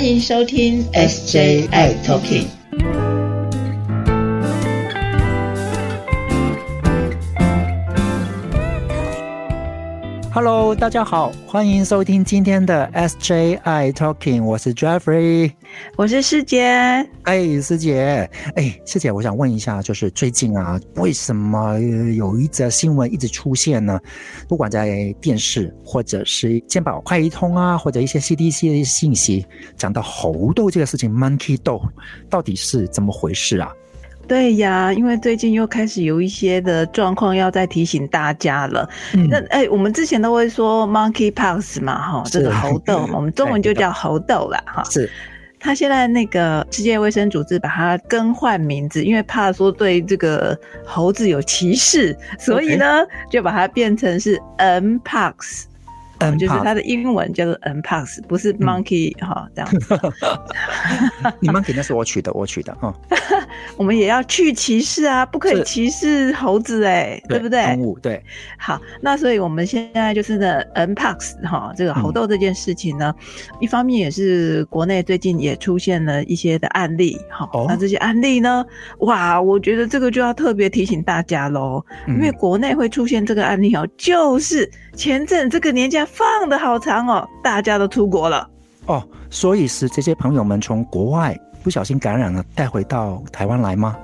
欢迎收听 SJI Talking。Hello，大家好，欢迎收听今天的 SJI Talking，我是 Jeffrey，我是师姐。哎，师姐，哎，师姐，我想问一下，就是最近啊，为什么有一则新闻一直出现呢？不管在电视，或者是健保快一通啊，或者一些 CDC 的信息，讲到猴痘这个事情，Monkey 痘到底是怎么回事啊？对呀，因为最近又开始有一些的状况要再提醒大家了。那哎，我们之前都会说 monkeypox 嘛，哈，这个猴痘，我们中文就叫猴痘啦，哈。是。他现在那个世界卫生组织把它更换名字，因为怕说对这个猴子有歧视，所以呢就把它变成是 mpox。嗯，就是它的英文叫做 N Pox，不是 monkey 哈，这样。你 monkey 那是我取的，我取的哈。我们也要去歧视啊，不可以歧视猴子哎，对不对？动物对。好，那所以我们现在就是呢，N Pox 哈，这个猴痘这件事情呢，一方面也是国内最近也出现了一些的案例哈。那这些案例呢，哇，我觉得这个就要特别提醒大家喽，因为国内会出现这个案例哦，就是前阵这个年假。放的好长哦，大家都出国了。哦，所以是这些朋友们从国外不小心感染了，带回到台湾来吗？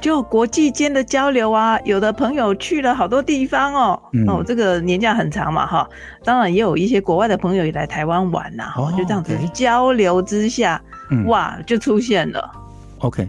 就国际间的交流啊，有的朋友去了好多地方哦，哦，这个年假很长嘛哈，当然也有一些国外的朋友也来台湾玩呐，哦，就这样子交流之下，哇，就出现了，OK。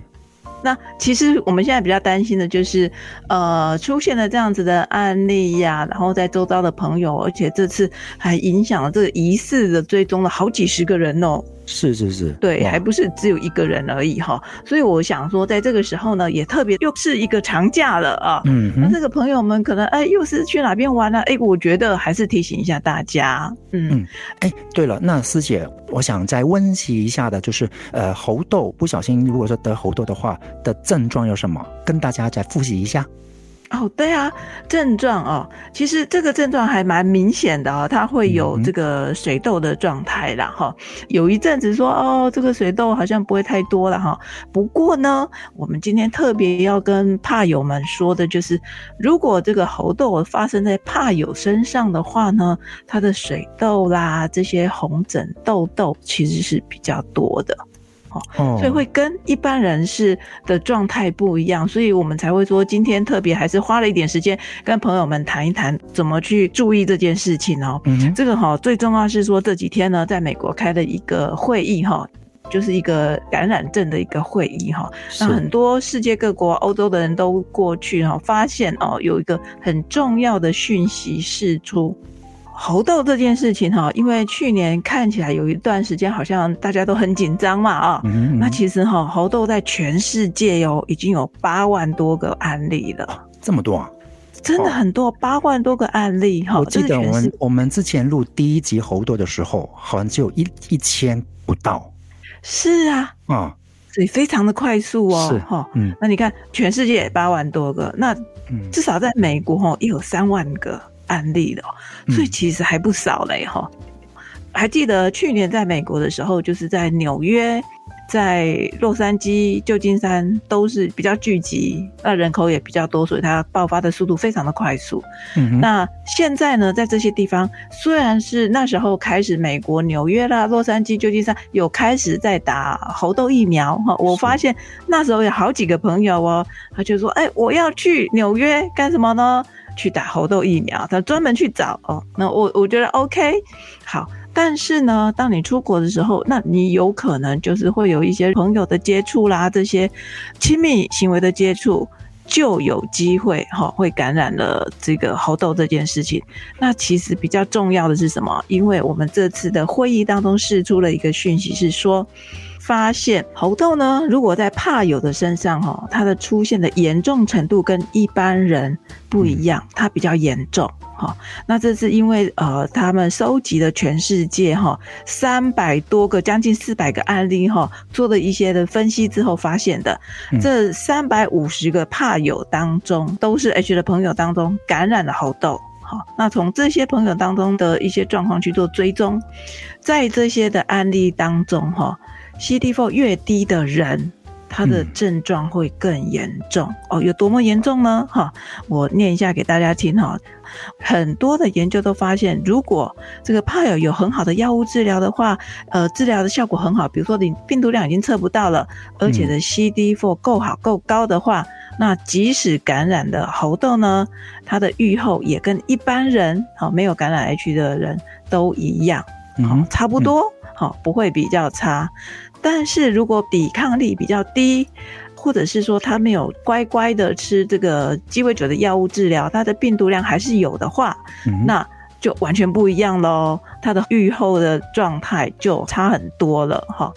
那其实我们现在比较担心的就是，呃，出现了这样子的案例呀，然后在周遭的朋友，而且这次还影响了这个疑似的追踪了好几十个人哦。是是是，对，还不是只有一个人而已哈，所以我想说，在这个时候呢，也特别又是一个长假了啊，嗯，那这个朋友们可能哎，又是去哪边玩了？哎，我觉得还是提醒一下大家，嗯，哎，对了，那师姐，我想再温习一下的，就是呃，猴痘不小心如果说得猴痘的话的症状有什么，跟大家再复习一下。哦，对啊，症状哦，其实这个症状还蛮明显的哦，它会有这个水痘的状态啦，哈。有一阵子说哦，这个水痘好像不会太多了哈。不过呢，我们今天特别要跟怕友们说的就是，如果这个猴痘发生在怕友身上的话呢，它的水痘啦，这些红疹痘痘其实是比较多的。哦，所以会跟一般人士的状态不一样，所以我们才会说今天特别还是花了一点时间跟朋友们谈一谈怎么去注意这件事情哦。嗯，这个哈最重要是说这几天呢，在美国开了一个会议哈，就是一个感染症的一个会议哈，那很多世界各国欧洲的人都过去哈，发现哦有一个很重要的讯息释出。猴痘这件事情哈，因为去年看起来有一段时间好像大家都很紧张嘛啊，那其实哈猴痘在全世界哟已经有八万多个案例了，这么多啊，真的很多八万多个案例哈。我记得我们我们之前录第一集猴痘的时候，好像只有一一千不到。是啊，啊，所以非常的快速哦，是哈，嗯，那你看全世界八万多个，那至少在美国哈也有三万个。案例的，所以其实还不少嘞哈。还记得去年在美国的时候，就是在纽约、在洛杉矶、旧金山都是比较聚集，那人口也比较多，所以它爆发的速度非常的快速。那现在呢，在这些地方，虽然是那时候开始，美国纽约啦、洛杉矶、旧金山有开始在打猴痘疫苗哈，我发现那时候有好几个朋友哦，他就说：“哎，我要去纽约干什么呢？”去打猴痘疫苗，他专门去找哦。那我我觉得 OK，好。但是呢，当你出国的时候，那你有可能就是会有一些朋友的接触啦，这些亲密行为的接触，就有机会哈会感染了这个猴痘这件事情。那其实比较重要的是什么？因为我们这次的会议当中释出了一个讯息，是说。发现猴痘呢，如果在怕友的身上哈，它的出现的严重程度跟一般人不一样，它比较严重哈。那这是因为呃，他们收集了全世界哈三百多个将近四百个案例哈，做了一些的分析之后发现的。这三百五十个怕友当中，都是 H 的朋友当中感染了猴痘。好，那从这些朋友当中的一些状况去做追踪，在这些的案例当中，哈，CD4 越低的人。他的症状会更严重哦，有多么严重呢？哈，我念一下给大家听哈。很多的研究都发现，如果这个帕友有很好的药物治疗的话，呃，治疗的效果很好，比如说你病毒量已经测不到了，而且的 CD4 够好够高的话，那即使感染的猴痘呢，它的预后也跟一般人好没有感染 H 的人都一样，好，差不多，好，不会比较差。但是如果抵抗力比较低，或者是说他没有乖乖的吃这个鸡尾酒的药物治疗，他的病毒量还是有的话，那就完全不一样喽。他的愈后的状态就差很多了哈。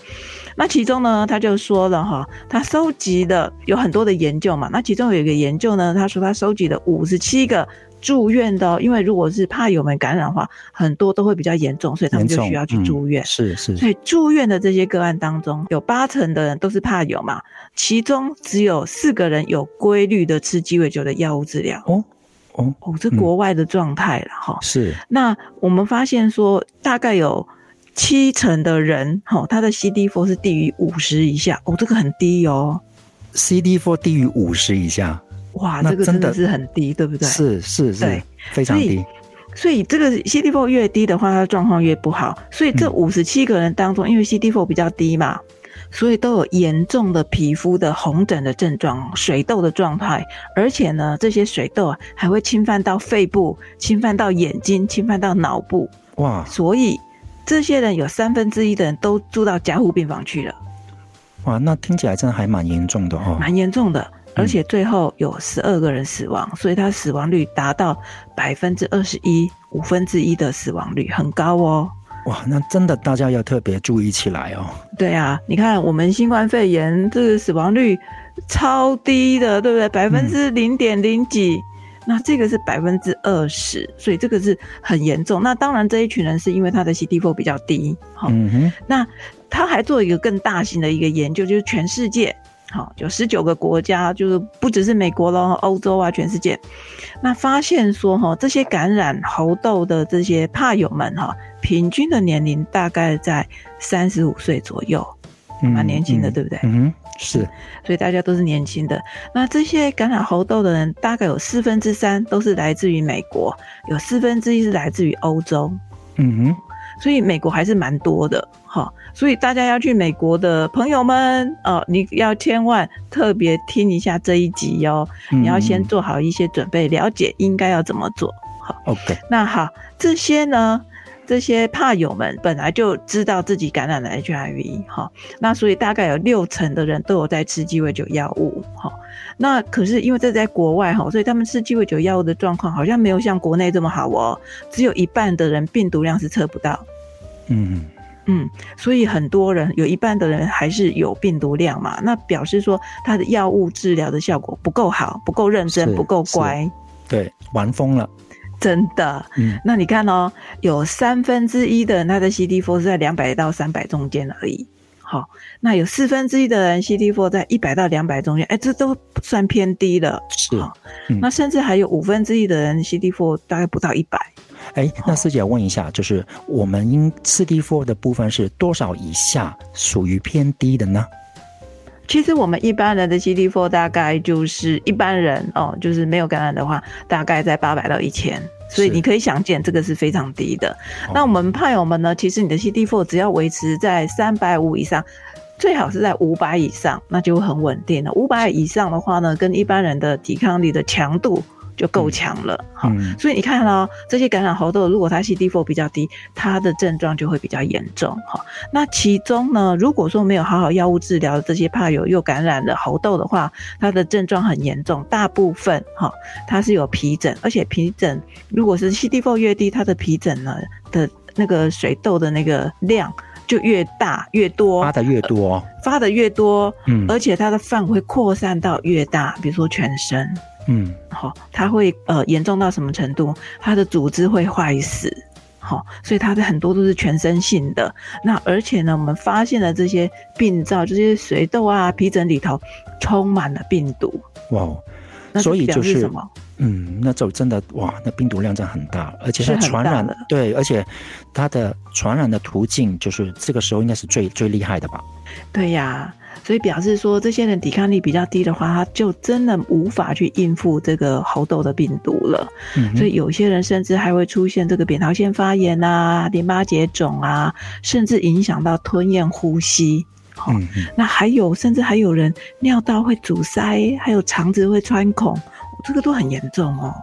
那其中呢，他就说了哈，他收集的有很多的研究嘛。那其中有一个研究呢，他说他收集的五十七个。住院的，因为如果是怕友们感染的话，很多都会比较严重，所以他们就需要去住院。是是。所以住院的这些个案当中，有八成的人都是怕友嘛，其中只有四个人有规律的吃鸡尾酒的药物治疗。哦哦哦，这国外的状态了哈。是。那我们发现说，大概有七成的人，哈，他的 CD4 是低于五十以下。哦，这个很低哦。CD4 低于五十以下。哇，这个真的是很低，对不对？是是是，非常低。所以这个 CD4 越低的话，它状况越不好。所以这五十七个人当中，因为 CD4 比较低嘛，所以都有严重的皮肤的红疹的症状、水痘的状态，而且呢，这些水痘啊还会侵犯到肺部、侵犯到眼睛、侵犯到脑部。哇！所以这些人有三分之一的人都住到加护病房去了。哇，那听起来真的还蛮严重的哦。蛮严重的。而且最后有十二个人死亡，所以它死亡率达到百分之二十一，五分之一的死亡率很高哦。哇，那真的大家要特别注意起来哦。对啊，你看我们新冠肺炎这个死亡率超低的，对不对？百分之零点零几，那这个是百分之二十，所以这个是很严重。那当然这一群人是因为他的 CD4 比较低，好，那他还做一个更大型的一个研究，就是全世界。好，有十九个国家，就是不只是美国咯，欧洲啊，全世界。那发现说，哈，这些感染猴痘的这些怕友们，哈，平均的年龄大概在三十五岁左右，蛮年轻的，对不对？嗯，是。所以大家都是年轻的。那这些感染猴痘的人，大概有四分之三都是来自于美国，有四分之一是来自于欧洲。嗯哼。所以美国还是蛮多的，哈。所以大家要去美国的朋友们，哦，你要千万特别听一下这一集哟。你要先做好一些准备，了解应该要怎么做。好，OK。那好，这些呢，这些怕友们本来就知道自己感染了 HIV，哈。那所以大概有六成的人都有在吃鸡尾酒药物，哈。那可是因为这在国外哈，所以他们吃鸡尾酒药物的状况好像没有像国内这么好哦。只有一半的人病毒量是测不到。嗯。嗯，所以很多人有一半的人还是有病毒量嘛，那表示说他的药物治疗的效果不够好，不够认真，不够乖，对，玩疯了，真的。嗯，那你看哦，有三分之一的人他的 CD4 是在两百到三百中间而已，好，那有四分之一的人 CD4 在一百到两百中间，哎，这都算偏低了，是。那甚至还有五分之一的人 CD4 大概不到一百。哎，那师姐问一下，就是我们因 CD4 的部分是多少以下属于偏低的呢？其实我们一般人的 CD4 大概就是一般人哦，就是没有感染的话，大概在八百到一千，所以你可以想见这个是非常低的。那我们派友们呢，其实你的 CD4 只要维持在三百五以上，最好是在五百以上，那就很稳定了。五百以上的话呢，跟一般人的抵抗力的强度。就够强了，哈，所以你看哦，这些感染猴痘，如果它 CD4 比较低，它的症状就会比较严重，哈。那其中呢，如果说没有好好药物治疗的这些怕有又感染了猴痘的话，它的症状很严重，大部分哈，它是有皮疹，而且皮疹如果是 CD4 越低，它的皮疹呢的那个水痘的那个量就越大越多，发的越多，发的越多，嗯，而且它的范围扩散到越大，比如说全身。嗯，好，它会呃严重到什么程度？它的组织会坏死，好，所以它的很多都是全身性的。那而且呢，我们发现了这些病灶，这些水痘啊、皮疹里头充满了病毒。哇，所以就是什么？嗯，那就真的哇，那病毒量真的很大，而且是传染的对，而且它的传染的途径就是这个时候应该是最最厉害的吧？对呀，所以表示说这些人抵抗力比较低的话，他就真的无法去应付这个猴痘的病毒了。嗯，所以有些人甚至还会出现这个扁桃腺发炎啊、淋巴结肿啊，甚至影响到吞咽、呼吸。嗯，那还有甚至还有人尿道会阻塞，还有肠子会穿孔。这个都很严重哦，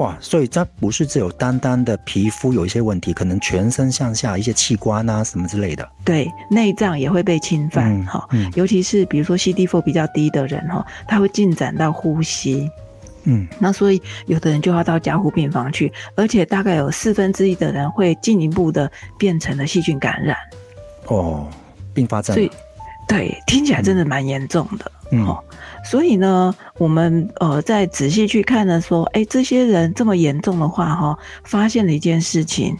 哇！所以它不是只有单单的皮肤有一些问题，可能全身上下一些器官啊什么之类的，对，内脏也会被侵犯哈。尤其是比如说 CD4 比较低的人哈，他会进展到呼吸，嗯，那所以有的人就要到加护病房去，而且大概有四分之一的人会进一步的变成了细菌感染。哦，并发症。所以对，听起来真的蛮严重的，嗯。所以呢，我们呃再仔细去看呢，说，哎，这些人这么严重的话，哈，发现了一件事情，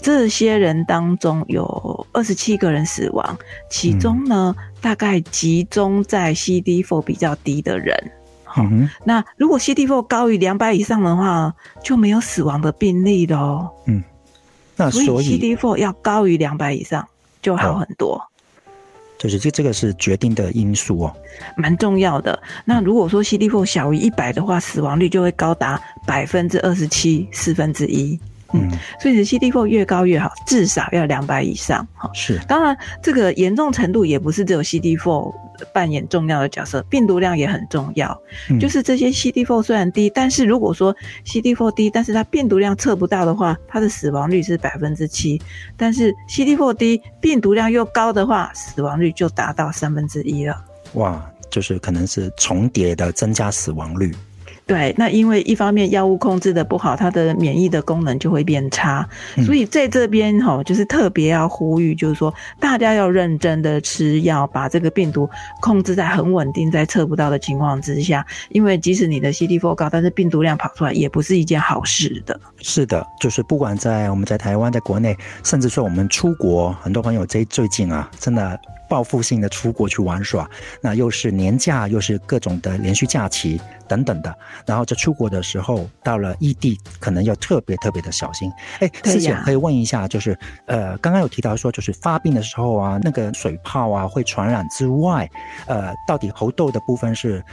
这些人当中有二十七个人死亡，其中呢，大概集中在 CD4 比较低的人。好，那如果 CD4 高于两百以上的话，就没有死亡的病例喽。嗯，那所以 CD4 要高于两百以上就好很多。就是这这个是决定的因素哦，蛮重要的。那如果说 CD4 小于一百的话，死亡率就会高达百分之二十七，四分之一。嗯，所以你的 CD4 越高越好，至少要两百以上。哈，是。当然，这个严重程度也不是只有 CD4 扮演重要的角色，病毒量也很重要。就是这些 CD4 虽然低，但是如果说 CD4 低，但是它病毒量测不到的话，它的死亡率是百分之七。但是 CD4 低，病毒量又高的话，死亡率就达到三分之一了。哇，就是可能是重叠的增加死亡率。对，那因为一方面药物控制的不好，它的免疫的功能就会变差，所以在这边哈，就是特别要呼吁，就是说大家要认真的吃药，把这个病毒控制在很稳定，在测不到的情况之下。因为即使你的 CD4 高，但是病毒量跑出来也不是一件好事的。是的，就是不管在我们在台湾，在国内，甚至说我们出国，很多朋友在最近啊，真的。报复性的出国去玩耍，那又是年假，又是各种的连续假期等等的，然后在出国的时候，到了异地，可能要特别特别的小心。哎，师姐可以问一下，就是呃，刚刚有提到说，就是发病的时候啊，那个水泡啊会传染之外，呃，到底猴痘的部分是？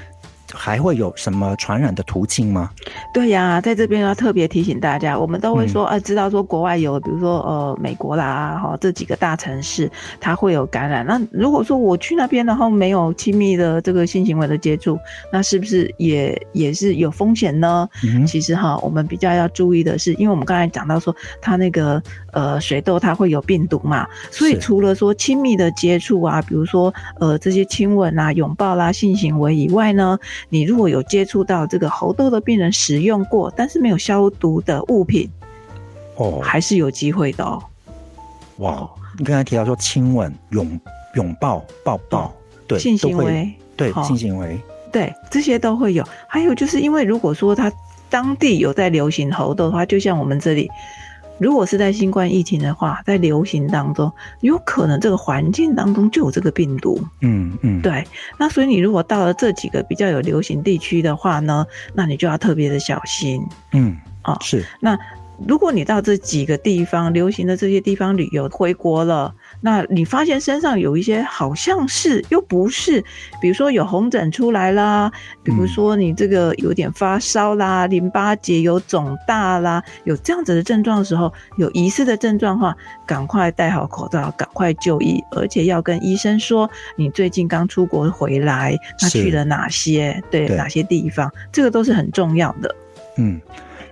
还会有什么传染的途径吗？对呀，在这边要特别提醒大家，我们都会说，呃，知道说国外有，比如说呃美国啦，哈这几个大城市，它会有感染。那如果说我去那边，然后没有亲密的这个性行为的接触，那是不是也也是有风险呢？其实哈，我们比较要注意的是，因为我们刚才讲到说，它那个呃水痘它会有病毒嘛，所以除了说亲密的接触啊，比如说呃这些亲吻啊、拥抱啦、性行为以外呢。你如果有接触到这个猴痘的病人使用过，但是没有消毒的物品，哦，还是有机会的哦。哇，你刚才提到说亲吻、拥拥抱、抱抱，对，性行为，对，性行为，对，这些都会有。还有就是，因为如果说他当地有在流行猴痘的话，就像我们这里。如果是在新冠疫情的话，在流行当中，有可能这个环境当中就有这个病毒。嗯嗯，对。那所以你如果到了这几个比较有流行地区的话呢，那你就要特别的小心。嗯，啊是。那如果你到这几个地方流行的这些地方旅游回国了。那你发现身上有一些好像是又不是，比如说有红疹出来啦，比如说你这个有点发烧啦，淋巴结有肿大啦，有这样子的症状的时候，有疑似的症状的话，赶快戴好口罩，赶快就医，而且要跟医生说你最近刚出国回来，那去了哪些，对。哪些地方，这个都是很重要的。嗯。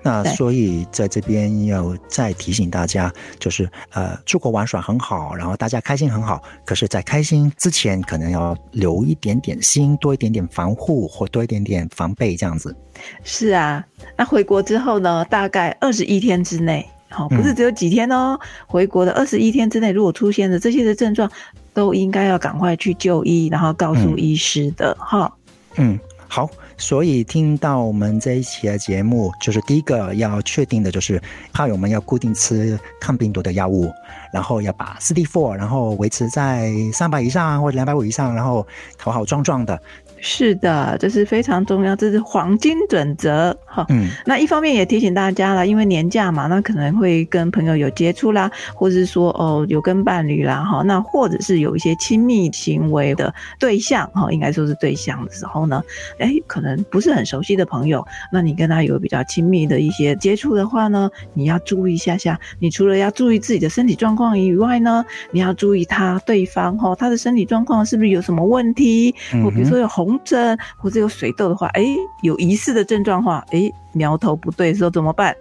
那所以在这边要再提醒大家，就是呃，出国玩耍很好，然后大家开心很好。可是，在开心之前，可能要留一点点心，多一点点防护或多一点点防备，这样子。是啊，那回国之后呢？大概二十一天之内，好，不是只有几天哦。回国的二十一天之内，如果出现了这些的症状，都应该要赶快去就医，然后告诉医师的。哈，嗯，好。所以听到我们这一期的节目，就是第一个要确定的，就是怕友们要固定吃抗病毒的药物，然后要把 CD4，然后维持在三百以上或者两百五以上，然后头好壮壮的。是的，这是非常重要，这是黄金准则哈。嗯，那一方面也提醒大家了，因为年假嘛，那可能会跟朋友有接触啦，或者是说哦有跟伴侣啦哈，那或者是有一些亲密行为的对象哈，应该说是对象的时候呢，哎，可能不是很熟悉的朋友，那你跟他有比较亲密的一些接触的话呢，你要注意一下下，你除了要注意自己的身体状况以外呢，你要注意他对方哈，他的身体状况是不是有什么问题，或比如说有红。红疹或者有水痘的话，哎，有疑似的症状话，哎，苗头不对，时候怎么办？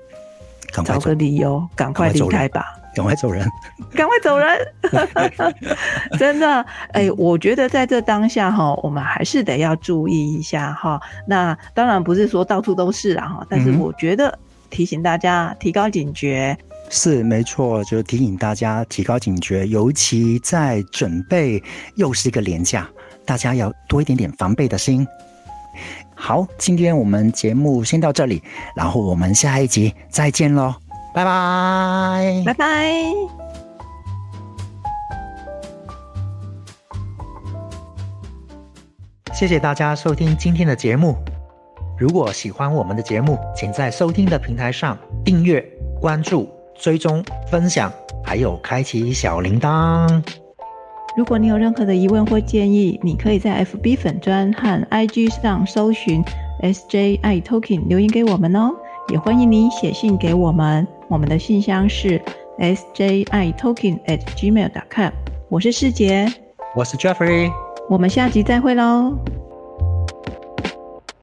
找个理由，赶快离开吧，赶快走人，赶快走人。真的，哎，我觉得在这当下哈，我们还是得要注意一下哈。那当然不是说到处都是啊哈，但是我觉得提醒大家提高警觉，是没错，就是提醒大家提高警觉，尤其在准备又是一个廉价。大家要多一点点防备的心。好，今天我们节目先到这里，然后我们下一集再见喽，拜拜，拜拜。谢谢大家收听今天的节目。如果喜欢我们的节目，请在收听的平台上订阅、关注、追踪、分享，还有开启小铃铛。如果你有任何的疑问或建议，你可以在 FB 粉专和 IG 上搜寻 SJI Talking 留言给我们哦。也欢迎你写信给我们，我们的信箱是 SJI Talking at gmail.com。我是世杰，我是 Jeffrey，我们下集再会喽。